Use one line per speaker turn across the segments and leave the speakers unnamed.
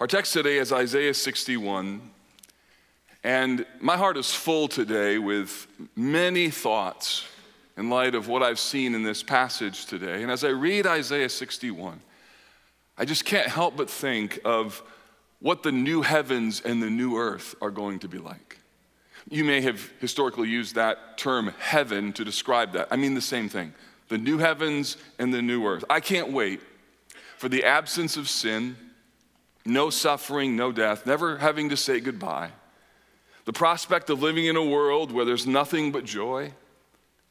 Our text today is Isaiah 61. And my heart is full today with many thoughts in light of what I've seen in this passage today. And as I read Isaiah 61, I just can't help but think of what the new heavens and the new earth are going to be like. You may have historically used that term heaven to describe that. I mean the same thing the new heavens and the new earth. I can't wait for the absence of sin no suffering, no death, never having to say goodbye. The prospect of living in a world where there's nothing but joy,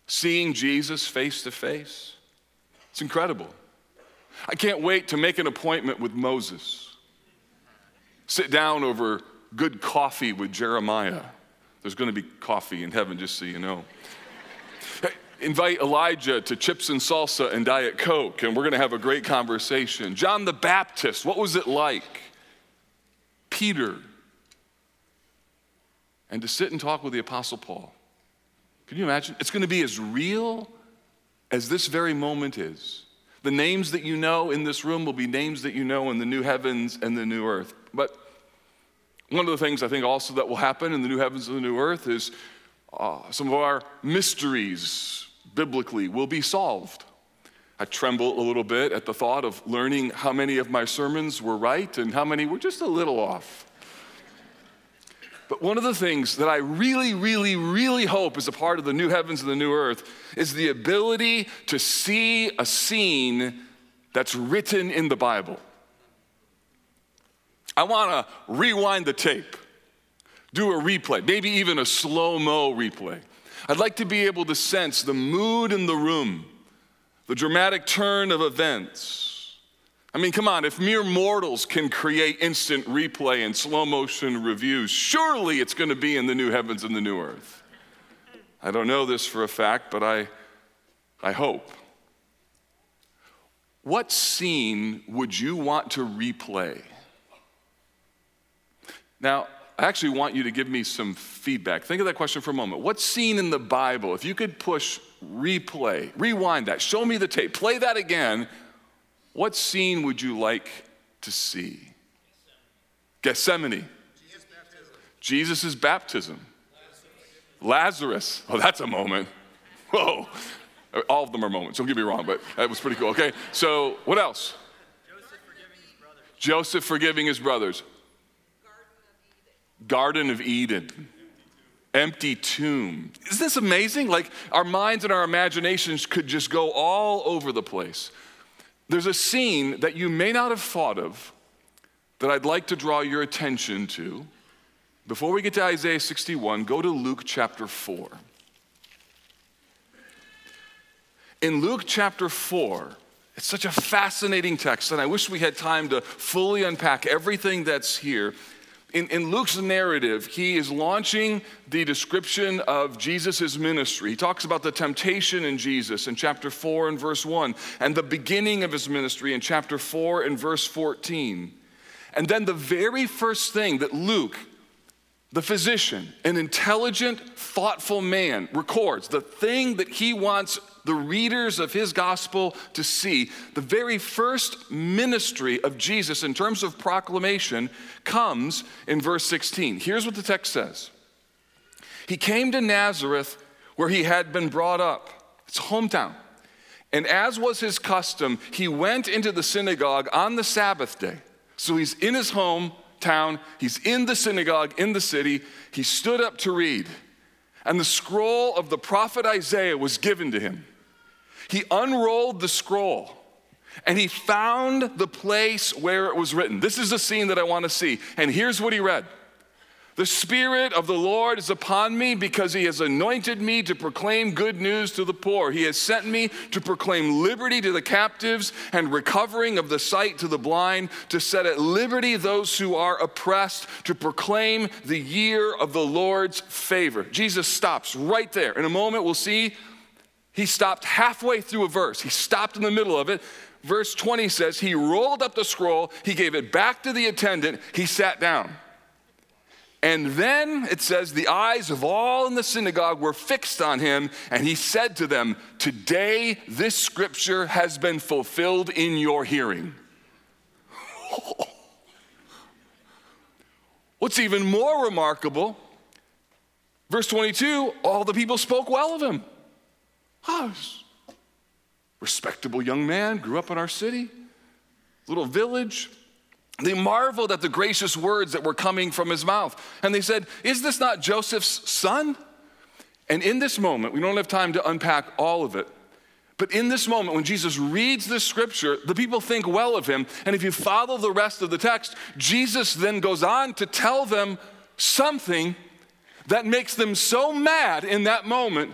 seeing Jesus face to face. It's incredible. I can't wait to make an appointment with Moses, sit down over good coffee with Jeremiah. There's going to be coffee in heaven, just so you know. Invite Elijah to chips and salsa and Diet Coke, and we're going to have a great conversation. John the Baptist, what was it like? Peter. And to sit and talk with the Apostle Paul. Can you imagine? It's going to be as real as this very moment is. The names that you know in this room will be names that you know in the new heavens and the new earth. But one of the things I think also that will happen in the new heavens and the new earth is uh, some of our mysteries biblically will be solved. I tremble a little bit at the thought of learning how many of my sermons were right and how many were just a little off. But one of the things that I really, really, really hope is a part of the new heavens and the new earth is the ability to see a scene that's written in the Bible. I want to rewind the tape, do a replay, maybe even a slow mo replay. I'd like to be able to sense the mood in the room, the dramatic turn of events. I mean, come on, if mere mortals can create instant replay and slow motion reviews, surely it's going to be in the new heavens and the new earth. I don't know this for a fact, but I, I hope. What scene would you want to replay? Now, I actually want you to give me some feedback. Think of that question for a moment. What scene in the Bible, if you could push replay, rewind that, show me the tape, play that again, what scene would you like to see? Gethsemane. Jesus' baptism. Lazarus. Oh, that's a moment. Whoa. All of them are moments, don't get me wrong, but that was pretty cool. Okay, so what else? Joseph forgiving his brothers. Joseph forgiving his brothers. Garden of Eden, empty tomb. Isn't this amazing? Like our minds and our imaginations could just go all over the place. There's a scene that you may not have thought of that I'd like to draw your attention to. Before we get to Isaiah 61, go to Luke chapter 4. In Luke chapter 4, it's such a fascinating text, and I wish we had time to fully unpack everything that's here in, in, Luke's narrative, he is launching the description of Jesus' ministry. He talks about the temptation in Jesus in chapter 4 and verse 1, and the beginning of his ministry in chapter 4 and verse 14. And then the very first thing that Luke, the physician, an intelligent, thoughtful man, records, the thing that he wants the readers of his gospel to see the very first ministry of Jesus in terms of proclamation comes in verse 16. Here's what the text says He came to Nazareth where he had been brought up, it's hometown. And as was his custom, he went into the synagogue on the Sabbath day. So he's in his hometown, he's in the synagogue in the city. He stood up to read, and the scroll of the prophet Isaiah was given to him. He unrolled the scroll and he found the place where it was written. This is a scene that I want to see. And here's what he read The Spirit of the Lord is upon me because he has anointed me to proclaim good news to the poor. He has sent me to proclaim liberty to the captives and recovering of the sight to the blind, to set at liberty those who are oppressed, to proclaim the year of the Lord's favor. Jesus stops right there. In a moment, we'll see he stopped halfway through a verse. He stopped in the middle of it. Verse 20 says, He rolled up the scroll, he gave it back to the attendant, he sat down. And then it says, The eyes of all in the synagogue were fixed on him, and he said to them, Today this scripture has been fulfilled in your hearing. What's even more remarkable, verse 22, all the people spoke well of him. Oh, respectable young man, grew up in our city, little village. They marveled at the gracious words that were coming from his mouth. And they said, Is this not Joseph's son? And in this moment, we don't have time to unpack all of it, but in this moment, when Jesus reads this scripture, the people think well of him. And if you follow the rest of the text, Jesus then goes on to tell them something that makes them so mad in that moment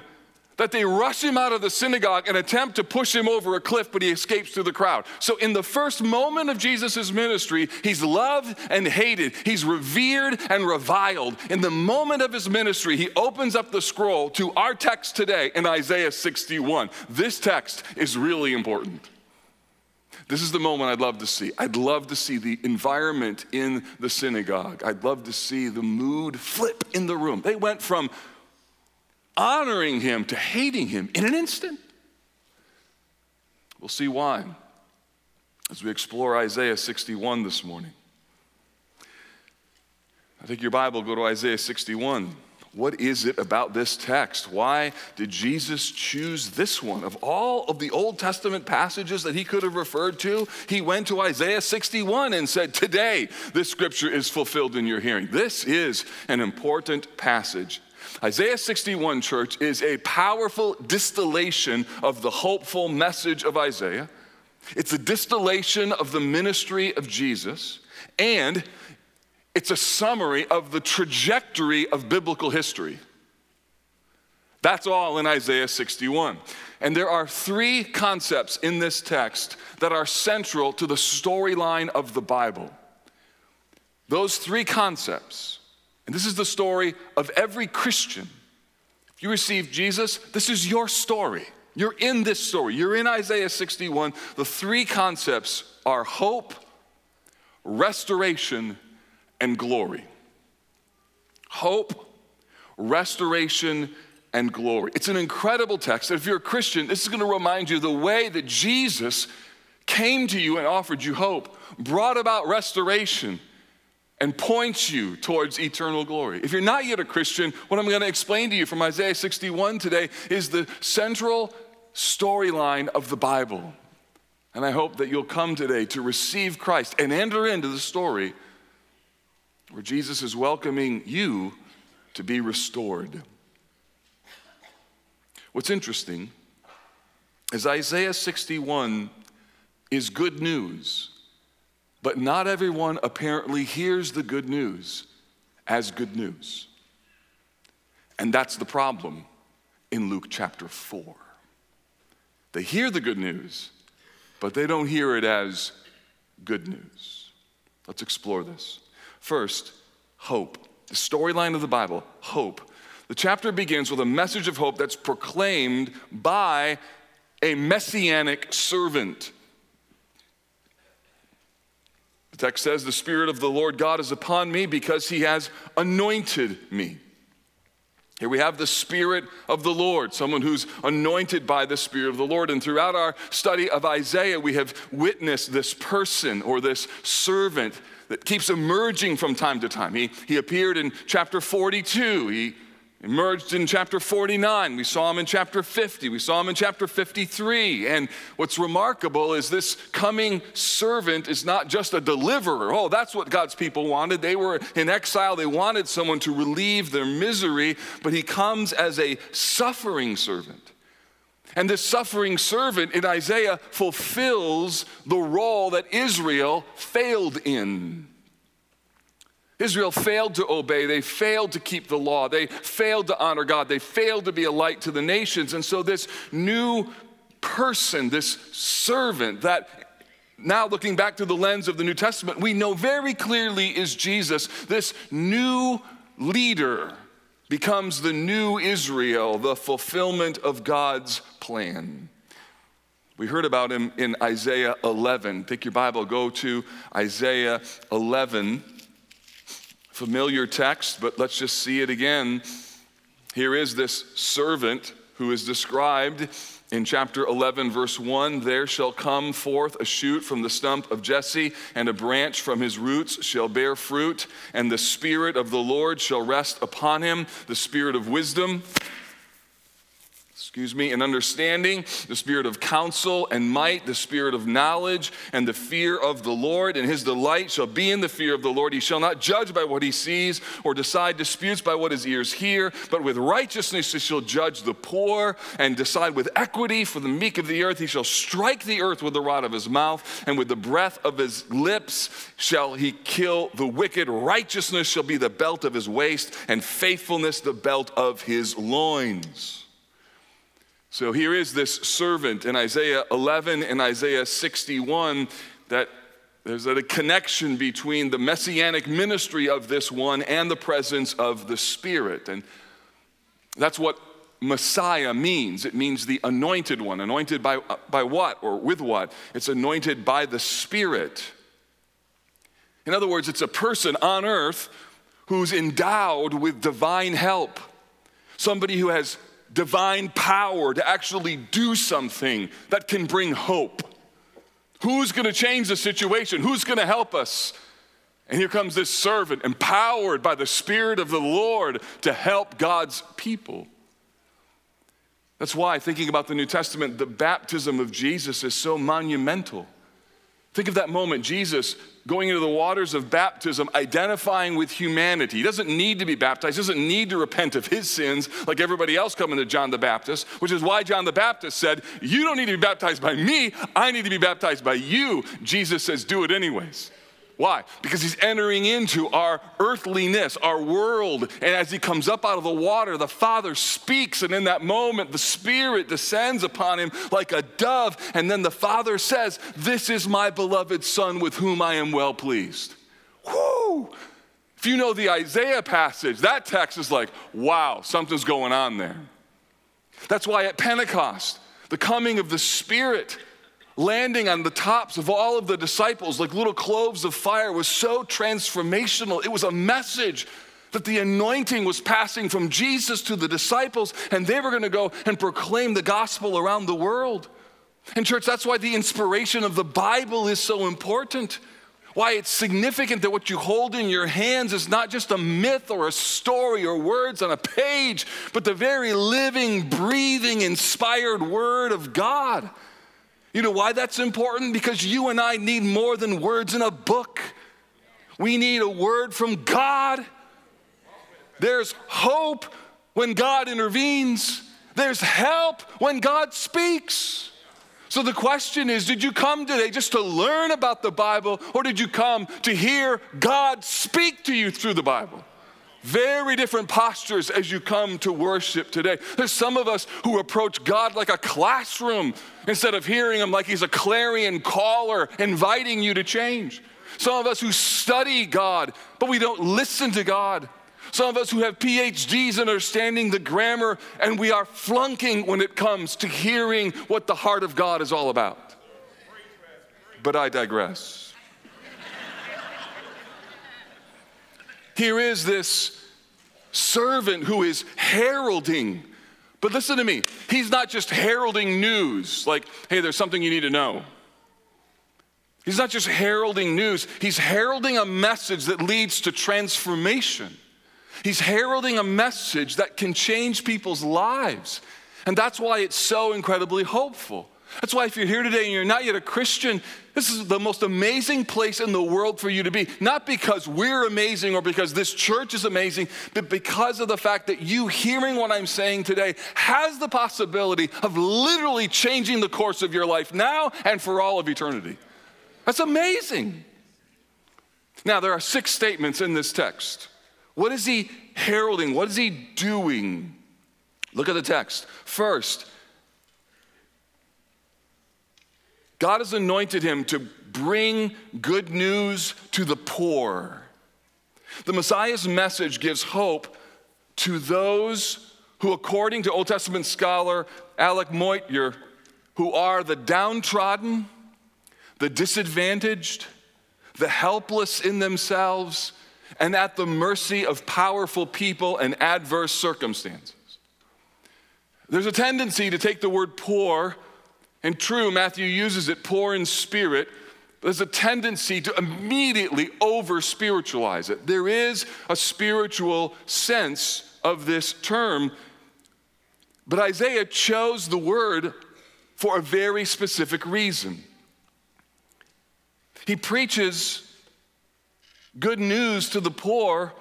that they rush him out of the synagogue and attempt to push him over a cliff, but he escapes through the crowd. So, in the first moment of Jesus' ministry, he's loved and hated, he's revered and reviled. In the moment of his ministry, he opens up the scroll to our text today in Isaiah 61. This text is really important. This is the moment I'd love to see. I'd love to see the environment in the synagogue. I'd love to see the mood flip in the room. They went from honoring him to hating him in an instant. We'll see why as we explore Isaiah 61 this morning. I think your Bible, go to Isaiah 61. What is it about this text? Why did Jesus choose this one? Of all of the Old Testament passages that he could have referred to, he went to Isaiah 61 and said, Today, this scripture is fulfilled in your hearing. This is an important passage. Isaiah 61, church, is a powerful distillation of the hopeful message of Isaiah. It's a distillation of the ministry of Jesus, and it's a summary of the trajectory of biblical history. That's all in Isaiah 61. And there are three concepts in this text that are central to the storyline of the Bible. Those three concepts and this is the story of every Christian. If you receive Jesus, this is your story. You're in this story. You're in Isaiah 61. The three concepts are hope, restoration, and glory. Hope, restoration, and glory. It's an incredible text. If you're a Christian, this is going to remind you the way that Jesus came to you and offered you hope, brought about restoration and points you towards eternal glory. If you're not yet a Christian, what I'm going to explain to you from Isaiah 61 today is the central storyline of the Bible. And I hope that you'll come today to receive Christ and enter into the story where Jesus is welcoming you to be restored. What's interesting is Isaiah 61 is good news but not everyone apparently hears the good news as good news. And that's the problem in Luke chapter 4. They hear the good news, but they don't hear it as good news. Let's explore this. First, hope. The storyline of the Bible, hope. The chapter begins with a message of hope that's proclaimed by a messianic servant. The text says, The Spirit of the Lord God is upon me because he has anointed me. Here we have the Spirit of the Lord, someone who's anointed by the Spirit of the Lord. And throughout our study of Isaiah, we have witnessed this person or this servant that keeps emerging from time to time. He, he appeared in chapter 42. He emerged in chapter 49. We saw him in chapter 50. We saw him in chapter 53. And what's remarkable is this coming servant is not just a deliverer. Oh, that's what God's people wanted. They were in exile, they wanted someone to relieve their misery, but he comes as a suffering servant. And this suffering servant in Isaiah fulfills the role that Israel failed in. Israel failed to obey. They failed to keep the law. They failed to honor God. They failed to be a light to the nations. And so, this new person, this servant that now looking back to the lens of the New Testament, we know very clearly is Jesus, this new leader becomes the new Israel, the fulfillment of God's plan. We heard about him in Isaiah 11. Take your Bible, go to Isaiah 11. Familiar text, but let's just see it again. Here is this servant who is described in chapter 11, verse 1 There shall come forth a shoot from the stump of Jesse, and a branch from his roots shall bear fruit, and the Spirit of the Lord shall rest upon him the Spirit of wisdom excuse me, and understanding, the spirit of counsel and might, the spirit of knowledge and the fear of the Lord. And his delight shall be in the fear of the Lord. He shall not judge by what he sees or decide disputes by what his ears hear, but with righteousness he shall judge the poor and decide with equity for the meek of the earth. He shall strike the earth with the rod of his mouth, and with the breath of his lips shall he kill the wicked. Righteousness shall be the belt of his waist, and faithfulness the belt of his loins. So here is this servant in Isaiah 11 and Isaiah 61 that there's a connection between the messianic ministry of this one and the presence of the Spirit. And that's what Messiah means. It means the anointed one. Anointed by, by what or with what? It's anointed by the Spirit. In other words, it's a person on earth who's endowed with divine help, somebody who has divine power to actually do something that can bring hope. Who's going to change the situation? Who's going to help us? And here comes this servant, empowered by the Spirit of the Lord to help God's people. That's why, thinking about the New Testament, the baptism of Jesus is so monumental. Think of that moment, Jesus going into the waters of baptism, identifying with humanity. He doesn't need to be baptized, he doesn't need to repent of his sins like everybody else coming to John the Baptist, which is why John the Baptist said, You don't need to be baptized by me, I need to be baptized by you. Jesus says, Do it anyways. Why? Because he's entering into our earthliness, our world. And as he comes up out of the water, the Father speaks. And in that moment, the Spirit descends upon him like a dove. And then the Father says, This is my beloved Son with whom I am well pleased. Whoo! If you know the Isaiah passage, that text is like, wow, something's going on there. That's why at Pentecost, the coming of the Spirit, landing on the tops of all of the disciples like little cloves of fire was so transformational. It was a message that the anointing was passing from Jesus to the disciples, and they were going to go and proclaim the gospel around the world. And, church, that's why the inspiration of the Bible is so important. Why it's significant that what you hold in your hands is not just a myth or a story or words on a page, but the very living, breathing, inspired Word of God. You know why that's important? Because you and I need more than words in a book. We need a word from God. There's hope when God intervenes, there's help when God speaks. So the question is Did you come today just to learn about the Bible, or did you come to hear God speak to you through the Bible? Very different postures as you come to worship today. There's some of us who approach God like a classroom instead of hearing Him like He's a clarion caller inviting you to change. Some of us who study God, but we don't listen to God. Some of us who have PhDs in understanding the grammar, and we are flunking when it comes to hearing what the heart of God is all about. But I digress. Here is this servant who is heralding. But listen to me, he's not just heralding news, like, hey, there's something you need to know. He's not just heralding news, he's heralding a message that leads to transformation. He's heralding a message that can change people's lives. And that's why it's so incredibly hopeful. That's why, if you're here today and you're not yet a Christian, this is the most amazing place in the world for you to be. Not because we're amazing or because this church is amazing, but because of the fact that you hearing what I'm saying today has the possibility of literally changing the course of your life now and for all of eternity. That's amazing. Now, there are six statements in this text. What is he heralding? What is he doing? Look at the text. First, God has anointed him to bring good news to the poor. The Messiah's message gives hope to those who, according to Old Testament scholar Alec Motyer, who are the downtrodden, the disadvantaged, the helpless in themselves, and at the mercy of powerful people and adverse circumstances. There's a tendency to take the word poor, and true, Matthew uses it, poor in spirit. There's a tendency to immediately over spiritualize it. There is a spiritual sense of this term, but Isaiah chose the word for a very specific reason. He preaches good news to the poor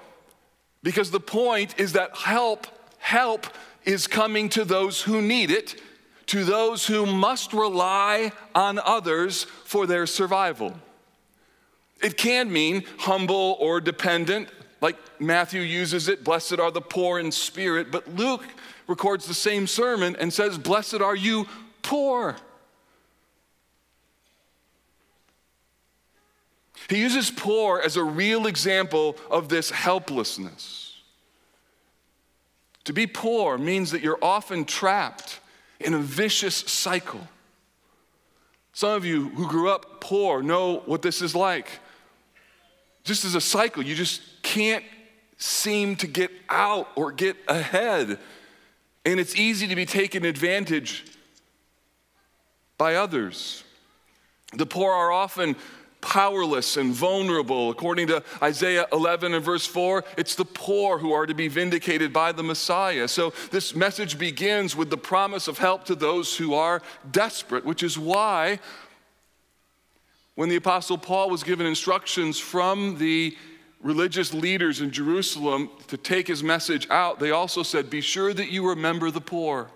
because the point is that help, help is coming to those who need it, to those who must rely on others for their survival. It can mean humble or dependent, like Matthew uses it, blessed are the poor in spirit, but Luke records the same sermon and says, Blessed are you poor. He uses poor as a real example of this helplessness. To be poor means that you're often trapped in a vicious cycle. Some of you who grew up poor know what this is like. Just as a cycle, you just can't seem to get out or get ahead. And it's easy to be taken advantage by others. The poor are often powerless and vulnerable. According to Isaiah 11 and verse 4, it's the poor who are to be vindicated by the Messiah. So this message begins with the promise of help to those who are desperate, which is why when the Apostle Paul was given instructions from the religious leaders in Jerusalem to take his message out, they also said, Be sure that you remember the poor.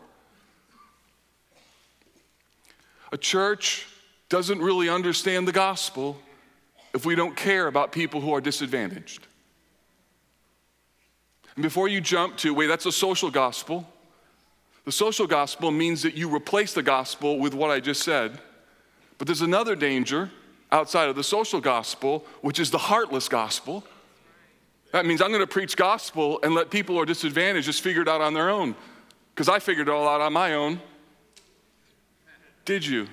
A church doesn't really understand the gospel if we don't care about people who are disadvantaged. And before you jump to, wait, that's a social gospel. The social gospel means that you replace the gospel with what I just said. But there's another danger outside of the social gospel, which is the heartless gospel. That means I'm going to preach gospel and let people who are disadvantaged just figure it out on their own. Because I figured it all out on my own. Did you?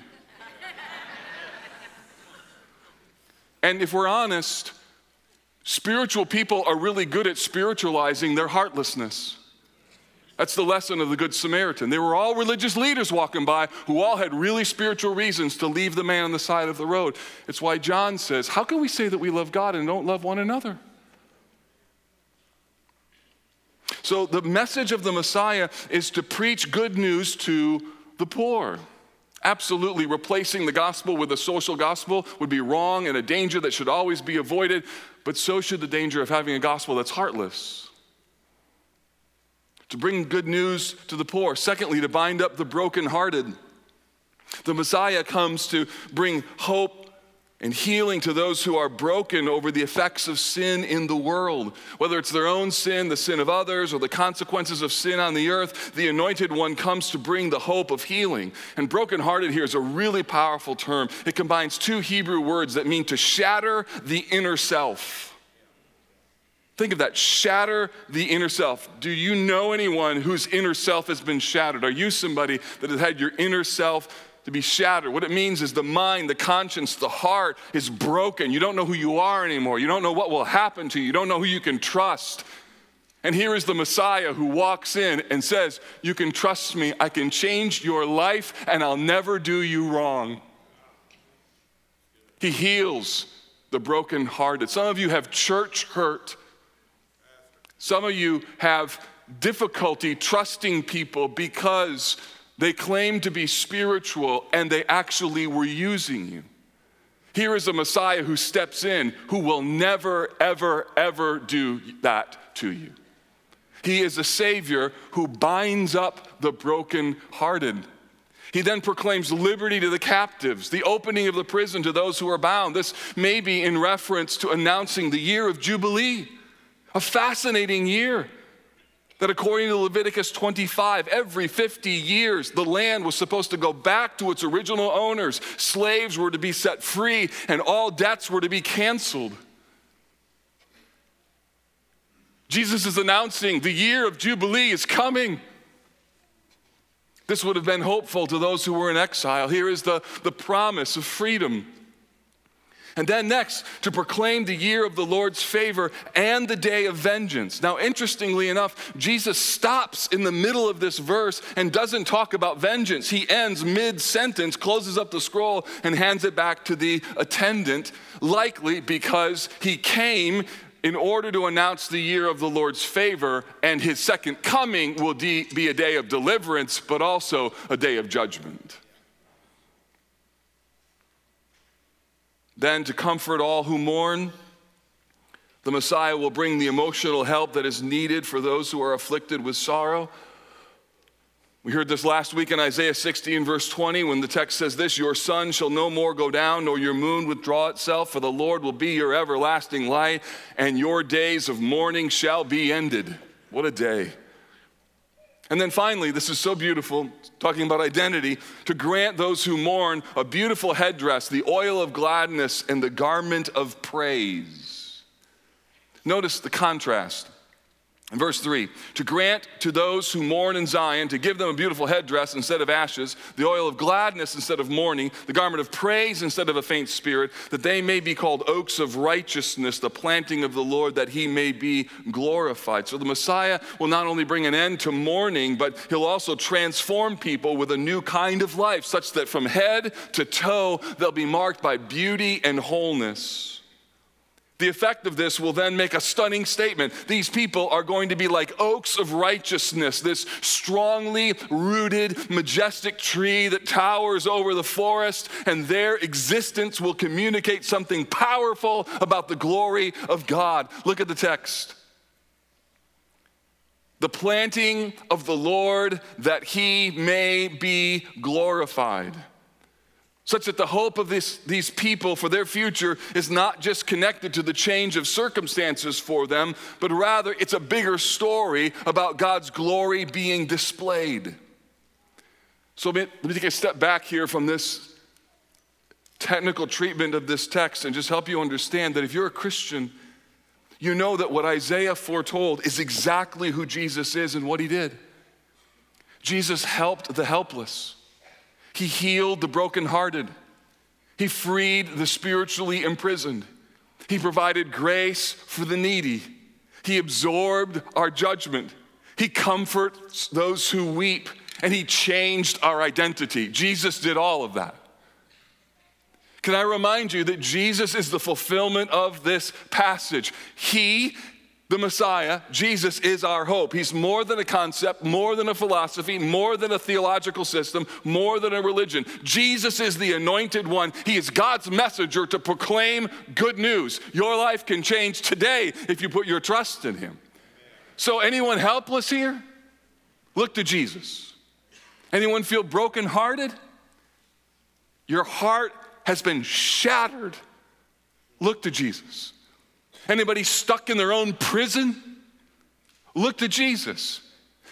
And if we're honest, spiritual people are really good at spiritualizing their heartlessness. That's the lesson of the Good Samaritan. They were all religious leaders walking by who all had really spiritual reasons to leave the man on the side of the road. It's why John says, How can we say that we love God and don't love one another? So, the message of the Messiah is to preach good news to the poor. Absolutely, replacing the gospel with a social gospel would be wrong and a danger that should always be avoided, but so should the danger of having a gospel that's heartless. To bring good news to the poor. Secondly, to bind up the brokenhearted. The Messiah comes to bring hope and healing to those who are broken over the effects of sin in the world. Whether it's their own sin, the sin of others, or the consequences of sin on the earth, the anointed one comes to bring the hope of healing. And brokenhearted here is a really powerful term. It combines two Hebrew words that mean to shatter the inner self. Think of that shatter the inner self. Do you know anyone whose inner self has been shattered? Are you somebody that has had your inner self to be shattered. What it means is the mind, the conscience, the heart is broken. You don't know who you are anymore. You don't know what will happen to you. You don't know who you can trust. And here is the Messiah who walks in and says, You can trust me. I can change your life and I'll never do you wrong. He heals the brokenhearted. Some of you have church hurt. Some of you have difficulty trusting people because they claimed to be spiritual and they actually were using you. Here is a Messiah who steps in who will never, ever, ever do that to you. He is a Savior who binds up the brokenhearted. He then proclaims liberty to the captives, the opening of the prison to those who are bound. This may be in reference to announcing the year of Jubilee, a fascinating year that according to Leviticus 25, every 50 years, the land was supposed to go back to its original owners. Slaves were to be set free, and all debts were to be canceled. Jesus is announcing the year of Jubilee is coming. This would have been hopeful to those who were in exile. Here is the, the promise of freedom. And then next, to proclaim the year of the Lord's favor and the day of vengeance. Now, interestingly enough, Jesus stops in the middle of this verse and doesn't talk about vengeance. He ends mid sentence, closes up the scroll, and hands it back to the attendant, likely because he came in order to announce the year of the Lord's favor, and his second coming will de- be a day of deliverance, but also a day of judgment. Then, to comfort all who mourn, the Messiah will bring the emotional help that is needed for those who are afflicted with sorrow. We heard this last week in Isaiah 16, verse 20 when the text says this Your sun shall no more go down, nor your moon withdraw itself, for the Lord will be your everlasting light, and your days of mourning shall be ended. What a day. And then finally, this is so beautiful, talking about identity, to grant those who mourn a beautiful headdress, the oil of gladness, and the garment of praise. Notice the contrast. In verse 3, to grant to those who mourn in Zion, to give them a beautiful headdress instead of ashes, the oil of gladness instead of mourning, the garment of praise instead of a faint spirit, that they may be called oaks of righteousness, the planting of the Lord, that he may be glorified. So the Messiah will not only bring an end to mourning, but he'll also transform people with a new kind of life, such that from head to toe, they'll be marked by beauty and wholeness. The effect of this will then make a stunning statement. These people are going to be like oaks of righteousness, this strongly rooted, majestic tree that towers over the forest, and their existence will communicate something powerful about the glory of God. Look at the text. The planting of the Lord that he may be glorified such that the hope of this, these people for their future is not just connected to the change of circumstances for them, but rather it's a bigger story about God's glory being displayed. So let me, let me take a step back here from this technical treatment of this text and just help you understand that if you're a Christian, you know that what Isaiah foretold is exactly who Jesus is and what he did. Jesus helped the helpless. He healed the brokenhearted. He freed the spiritually imprisoned. He provided grace for the needy. He absorbed our judgment. He comforts those who weep. And He changed our identity. Jesus did all of that. Can I remind you that Jesus is the fulfillment of this passage? He the Messiah, Jesus, is our hope. He's more than a concept, more than a philosophy, more than a theological system, more than a religion. Jesus is the anointed one. He is God's messenger to proclaim good news. Your life can change today if you put your trust in Him. So, anyone helpless here? Look to Jesus. Anyone feel brokenhearted? Your heart has been shattered. Look to Jesus. Anybody stuck in their own prison? Look to Jesus.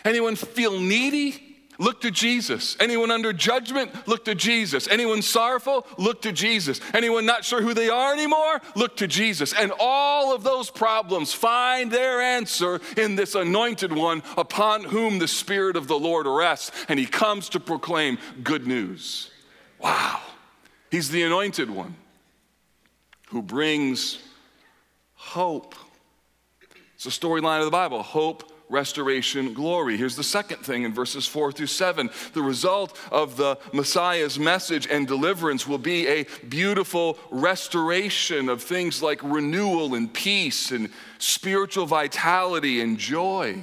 Anyone feel needy? Look to Jesus. Anyone under judgment? Look to Jesus. Anyone sorrowful? Look to Jesus. Anyone not sure who they are anymore? Look to Jesus. And all of those problems find their answer in this anointed one upon whom the Spirit of the Lord rests. And he comes to proclaim good news. Wow. He's the anointed one who brings hope. It's a storyline of the Bible hope, restoration, glory. Here's the second thing in verses four through seven. The result of the Messiah's message and deliverance will be a beautiful restoration of things like renewal and peace and spiritual vitality and joy.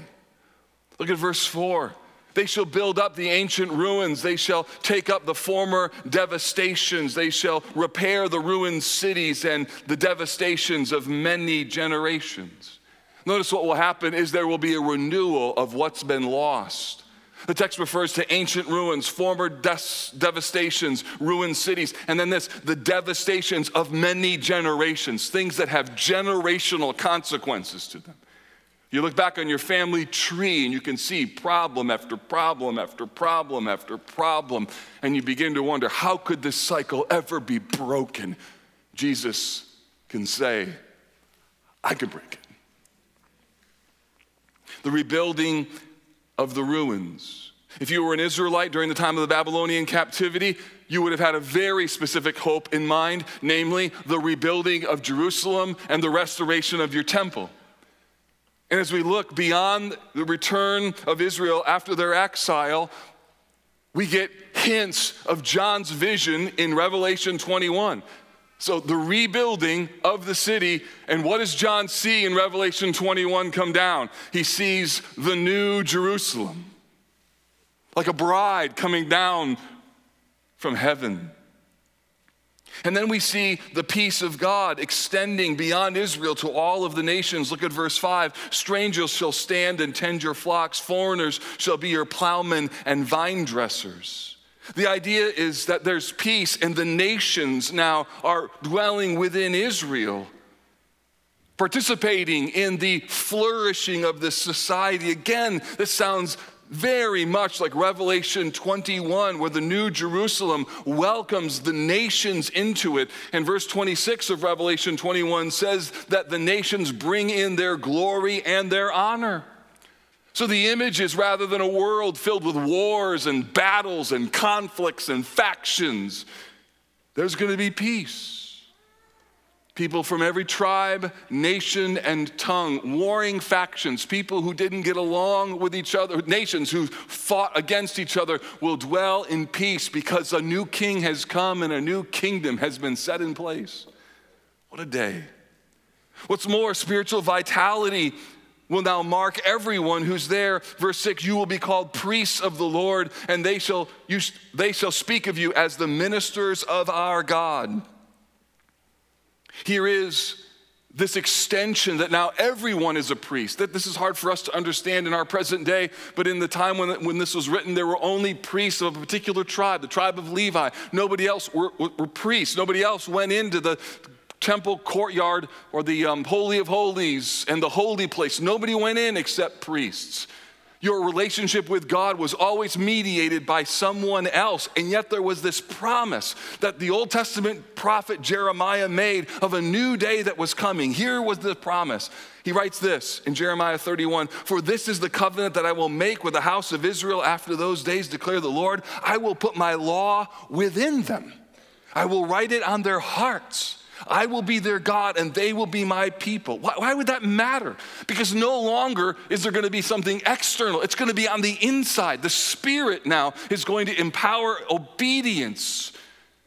Look at verse four. They shall build up the ancient ruins. They shall take up the former devastations. They shall repair the ruined cities and the devastations of many generations. Notice what will happen is there will be a renewal of what's been lost. The text refers to ancient ruins, former des- devastations, ruined cities, and then this the devastations of many generations, things that have generational consequences to them. You look back on your family tree and you can see problem after problem after problem after problem, and you begin to wonder, how could this cycle ever be broken? Jesus can say, I can break it. The rebuilding of the ruins If you were an Israelite during the time of the Babylonian captivity, you would have had a very specific hope in mind, namely the rebuilding of Jerusalem and the restoration of your temple. And as we look beyond the return of Israel after their exile, we get hints of John's vision in Revelation 21. So, the rebuilding of the city, and what does John see in Revelation 21 come down? He sees the new Jerusalem, like a bride coming down from heaven. And then we see the peace of God extending beyond Israel to all of the nations. Look at verse 5 Strangers shall stand and tend your flocks, foreigners shall be your plowmen and vine dressers. The idea is that there's peace, and the nations now are dwelling within Israel, participating in the flourishing of this society. Again, this sounds very much like Revelation 21, where the New Jerusalem welcomes the nations into it. And verse 26 of Revelation 21 says that the nations bring in their glory and their honor. So the image is rather than a world filled with wars and battles and conflicts and factions, there's going to be peace. People from every tribe, nation, and tongue, warring factions, people who didn't get along with each other, nations who fought against each other will dwell in peace because a new king has come and a new kingdom has been set in place. What a day. What's more, spiritual vitality will now mark everyone who's there. Verse 6 You will be called priests of the Lord, and they shall, you, they shall speak of you as the ministers of our God. Here is this extension that now everyone is a priest. That this is hard for us to understand in our present day, but in the time when, when this was written, there were only priests of a particular tribe, the tribe of Levi. Nobody else were, were priests. Nobody else went into the temple courtyard or the um, Holy of Holies and the holy place. Nobody went in except priests. Your relationship with God was always mediated by someone else. And yet there was this promise that the Old Testament prophet Jeremiah made of a new day that was coming. Here was the promise. He writes this in Jeremiah 31 For this is the covenant that I will make with the house of Israel after those days, declare the Lord. I will put my law within them, I will write it on their hearts. I will be their God and they will be my people. Why, why would that matter? Because no longer is there going to be something external, it's going to be on the inside. The Spirit now is going to empower obedience.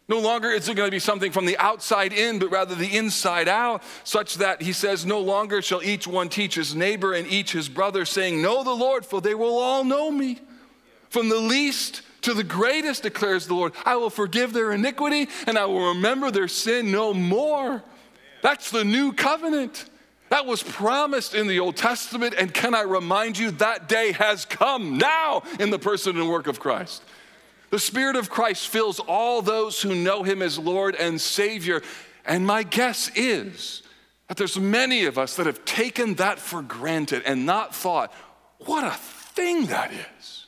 No longer is it going to be something from the outside in, but rather the inside out, such that he says, No longer shall each one teach his neighbor and each his brother, saying, Know the Lord, for they will all know me. From the least to the greatest, declares the Lord. I will forgive their iniquity and I will remember their sin no more. That's the new covenant. That was promised in the Old Testament. And can I remind you, that day has come now in the person and work of Christ. The Spirit of Christ fills all those who know Him as Lord and Savior. And my guess is that there's many of us that have taken that for granted and not thought, what a thing that is.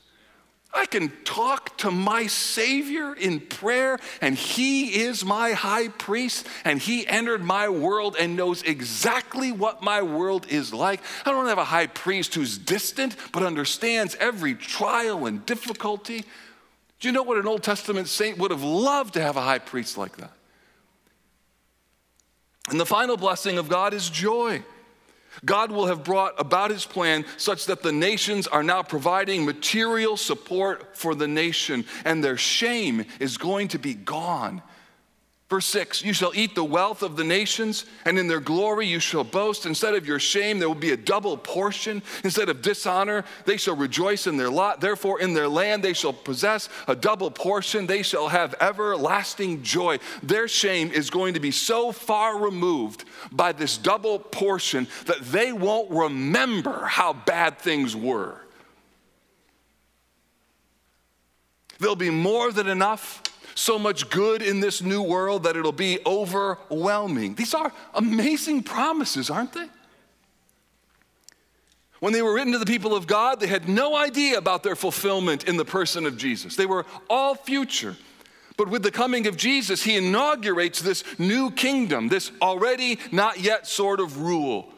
I can talk to my Savior in prayer, and He is my high priest, and He entered my world and knows exactly what my world is like. I don't have a high priest who's distant, but understands every trial and difficulty. Do you know what an Old Testament saint would have loved to have a high priest like that? And the final blessing of God is joy. God will have brought about his plan such that the nations are now providing material support for the nation, and their shame is going to be gone Verse 6 You shall eat the wealth of the nations, and in their glory you shall boast. Instead of your shame, there will be a double portion. Instead of dishonor, they shall rejoice in their lot. Therefore, in their land they shall possess a double portion. They shall have everlasting joy. Their shame is going to be so far removed by this double portion that they won't remember how bad things were. There'll be more than enough so much good in this new world that it'll be overwhelming. These are amazing promises, aren't they? When they were written to the people of God, they had no idea about their fulfillment in the person of Jesus. They were all future. But with the coming of Jesus, he inaugurates this new kingdom, this already not yet sort of rule.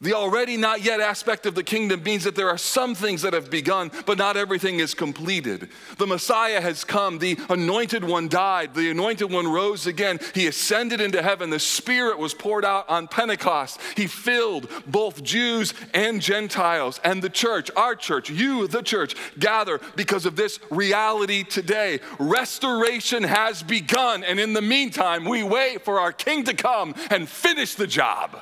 The already not yet aspect of the kingdom means that there are some things that have begun, but not everything is completed. The Messiah has come. The anointed one died. The anointed one rose again. He ascended into heaven. The Spirit was poured out on Pentecost. He filled both Jews and Gentiles. And the church, our church, you, the church, gather because of this reality today. Restoration has begun. And in the meantime, we wait for our King to come and finish the job.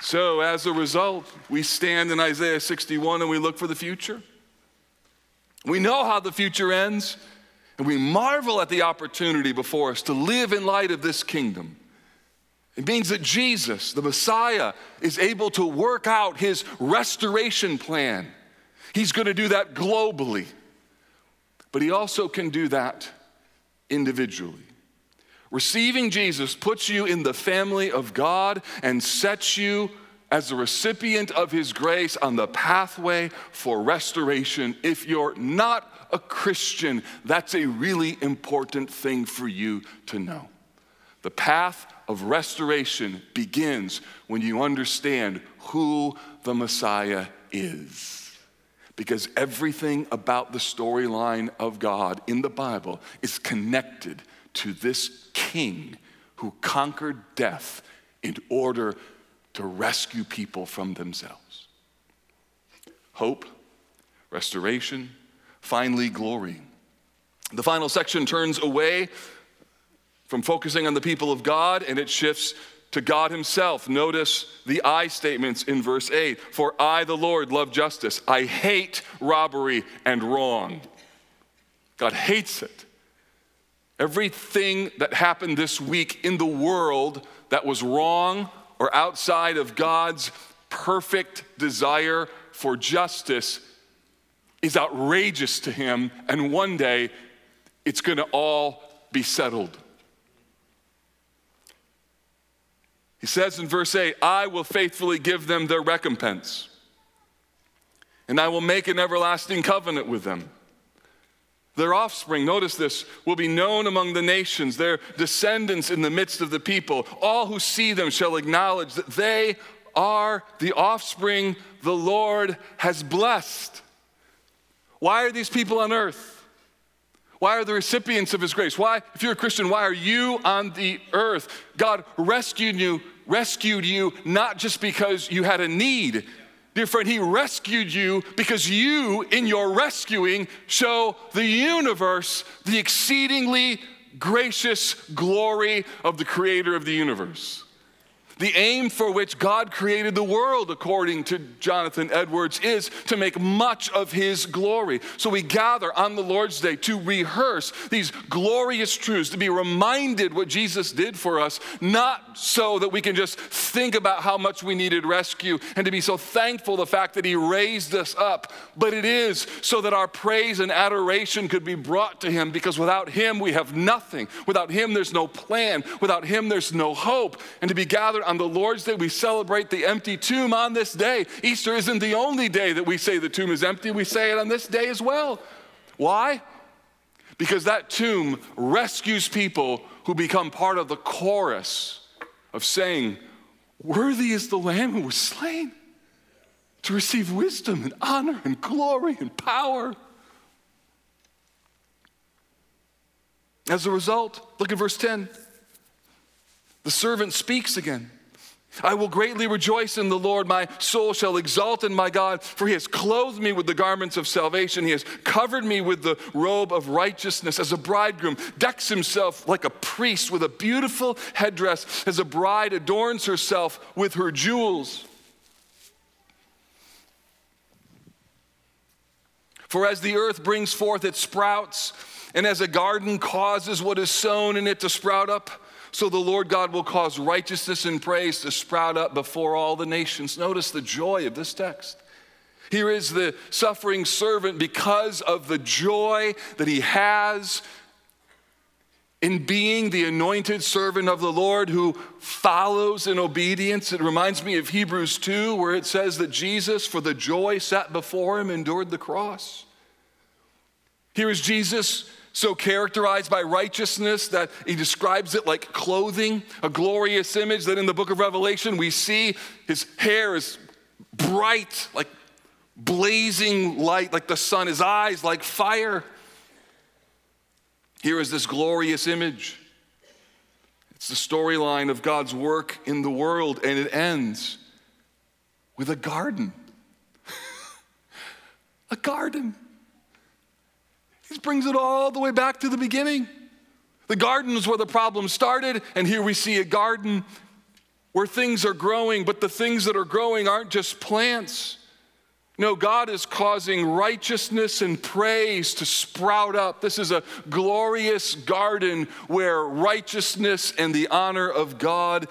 So, as a result, we stand in Isaiah 61 and we look for the future. We know how the future ends, and we marvel at the opportunity before us to live in light of this kingdom. It means that Jesus, the Messiah, is able to work out his restoration plan. He's going to do that globally, but he also can do that individually. Receiving Jesus puts you in the family of God and sets you as a recipient of his grace on the pathway for restoration. If you're not a Christian, that's a really important thing for you to know. The path of restoration begins when you understand who the Messiah is. Because everything about the storyline of God in the Bible is connected to this king who conquered death in order to rescue people from themselves. Hope, restoration, finally, glory. The final section turns away from focusing on the people of God and it shifts to God Himself. Notice the I statements in verse 8 For I, the Lord, love justice. I hate robbery and wrong. God hates it. Everything that happened this week in the world that was wrong or outside of God's perfect desire for justice is outrageous to him, and one day it's going to all be settled. He says in verse 8, I will faithfully give them their recompense, and I will make an everlasting covenant with them. Their offspring, notice this, will be known among the nations, their descendants in the midst of the people. All who see them shall acknowledge that they are the offspring the Lord has blessed. Why are these people on earth? Why are the recipients of his grace? Why, if you're a Christian, why are you on the earth? God rescued you, rescued you not just because you had a need, Dear friend, He rescued you because you, in your rescuing, show the universe the exceedingly gracious glory of the Creator of the universe. The aim for which God created the world, according to Jonathan Edwards, is to make much of his glory. So we gather on the Lord's Day to rehearse these glorious truths, to be reminded what Jesus did for us, not so that we can just think about how much we needed rescue and to be so thankful the fact that he raised us up, but it is so that our praise and adoration could be brought to him because without him we have nothing. Without him there's no plan. Without him there's no hope. And to be gathered on the Lord's Day, we celebrate the empty tomb on this day. Easter isn't the only day that we say the tomb is empty, we say it on this day as well. Why? Because that tomb rescues people who become part of the chorus of saying, Worthy is the Lamb who was slain to receive wisdom and honor and glory and power. As a result, look at verse 10. The servant speaks again. I will greatly rejoice in the Lord. My soul shall exult in my God, for he has clothed me with the garments of salvation. He has covered me with the robe of righteousness. As a bridegroom decks himself like a priest with a beautiful headdress, as a bride adorns herself with her jewels. For as the earth brings forth its sprouts, and as a garden causes what is sown in it to sprout up, so the Lord God will cause righteousness and praise to sprout up before all the nations. Notice the joy of this text. Here is the suffering servant because of the joy that he has in being the anointed servant of the Lord who follows in obedience. It reminds me of Hebrews 2, where it says that Jesus, for the joy set before him, endured the cross. Here is Jesus so characterized by righteousness that he describes it like clothing, a glorious image that in the book of Revelation we see his hair is bright, like blazing light, like the sun, his eyes like fire. Here is this glorious image. It's the storyline of God's work in the world, and it ends with a garden. a garden. He brings it all the way back to the beginning. The garden is where the problem started, and here we see a garden where things are growing, but the things that are growing aren't just plants. No, God is causing righteousness and praise to sprout up. This is a glorious garden where righteousness and the honor of God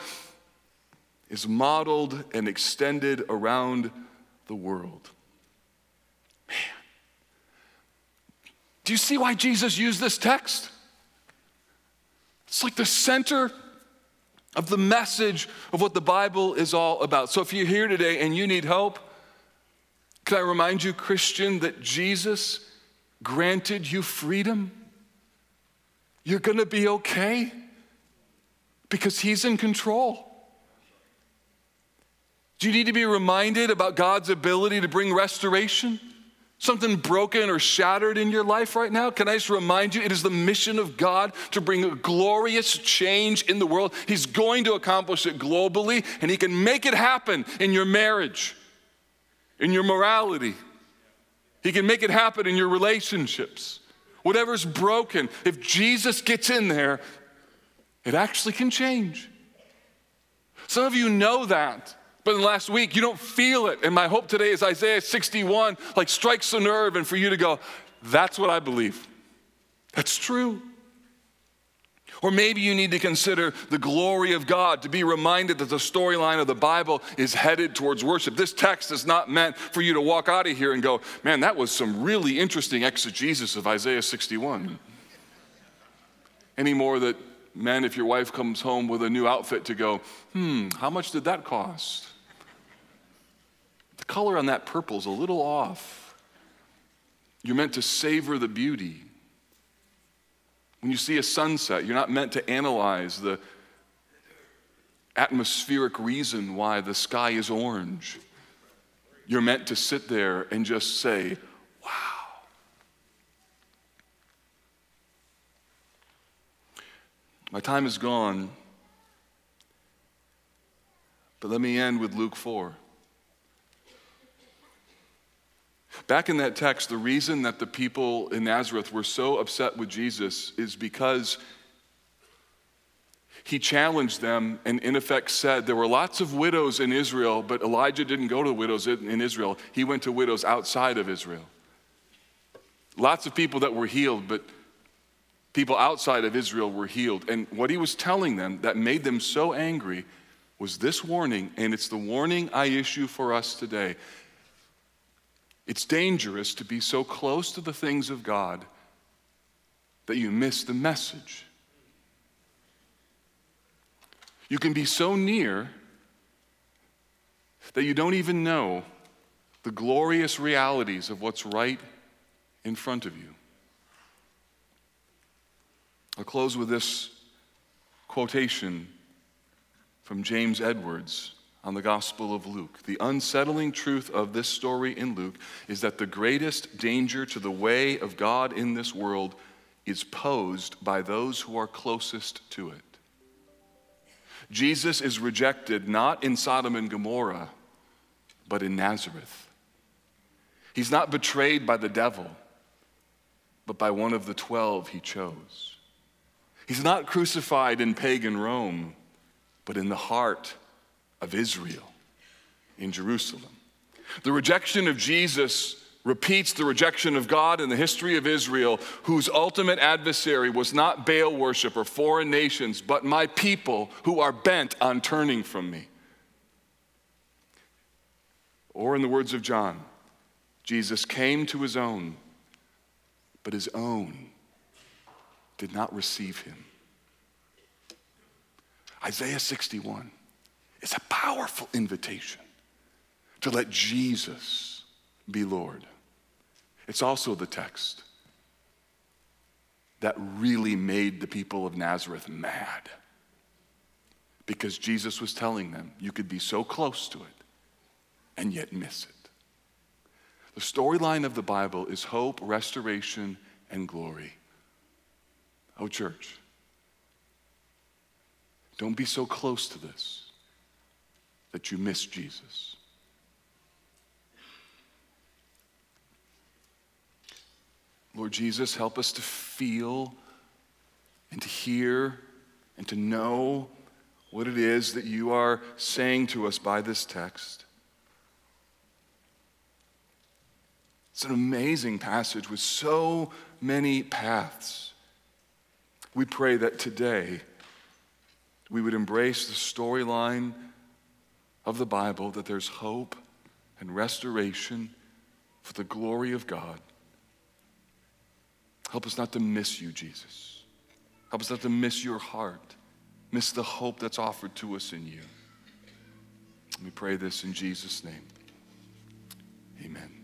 is modeled and extended around the world. Do you see why Jesus used this text? It's like the center of the message of what the Bible is all about. So if you're here today and you need help, can I remind you, Christian, that Jesus granted you freedom? You're gonna be okay because He's in control. Do you need to be reminded about God's ability to bring restoration? Something broken or shattered in your life right now? Can I just remind you, it is the mission of God to bring a glorious change in the world. He's going to accomplish it globally, and He can make it happen in your marriage in your morality. He can make it happen in your relationships. Whatever's broken, if Jesus gets in there, it actually can change. Some of you know that, but in the last week you don't feel it. And my hope today is Isaiah 61 like strikes a nerve, and for you to go, that's what I believe. That's true. Or maybe you need to consider the glory of God to be reminded that the storyline of the Bible is headed towards worship. This text is not meant for you to walk out of here and go, man, that was some really interesting exegesis of Isaiah 61. Any more that, men, if your wife comes home with a new outfit, to go, hmm, how much did that cost? Color on that purple is a little off. You're meant to savor the beauty. When you see a sunset, you're not meant to analyze the atmospheric reason why the sky is orange. You're meant to sit there and just say, wow. My time is gone, but let me end with Luke 4. Back in that text, the reason that the people in Nazareth were so upset with Jesus is because he challenged them and, in effect, said there were lots of widows in Israel, but Elijah didn't go to widows in Israel. He went to widows outside of Israel. Lots of people that were healed, but people outside of Israel were healed. And what he was telling them that made them so angry was this warning, and it's the warning I issue for us today. It's dangerous to be so close to the things of God that you miss the message. You can be so near that you don't even know the glorious realities of what's right in front of you. I'll close with this quotation from James Edwards on the Gospel of Luke. The unsettling truth of this story in Luke is that the greatest danger to the way of God in this world is posed by those who are closest to it. Jesus is rejected not in Sodom and Gomorrah, but in Nazareth. He's not betrayed by the devil, but by one of the twelve he chose. He's not crucified in pagan Rome, but in the heart of Israel in Jerusalem. The rejection of Jesus repeats the rejection of God in the history of Israel, whose ultimate adversary was not Baal worship or foreign nations, but my people who are bent on turning from me. Or, in the words of John, Jesus came to his own, but his own did not receive him. Isaiah 61 it's a powerful invitation to let Jesus be Lord. It's also the text that really made the people of Nazareth mad. Because Jesus was telling them, you could be so close to it and yet miss it. The storyline of the Bible is hope, restoration, and glory. Oh, church, don't be so close to this that you miss Jesus. Lord Jesus, help us to feel and to hear and to know what it is that you are saying to us by this text. It's an amazing passage with so many paths. We pray that today we would embrace the storyline of the Bible that there's hope and restoration for the glory of God. Help us not to miss you, Jesus. Help us not to miss your heart, miss the hope that's offered to us in you. We pray this in Jesus' name. Amen.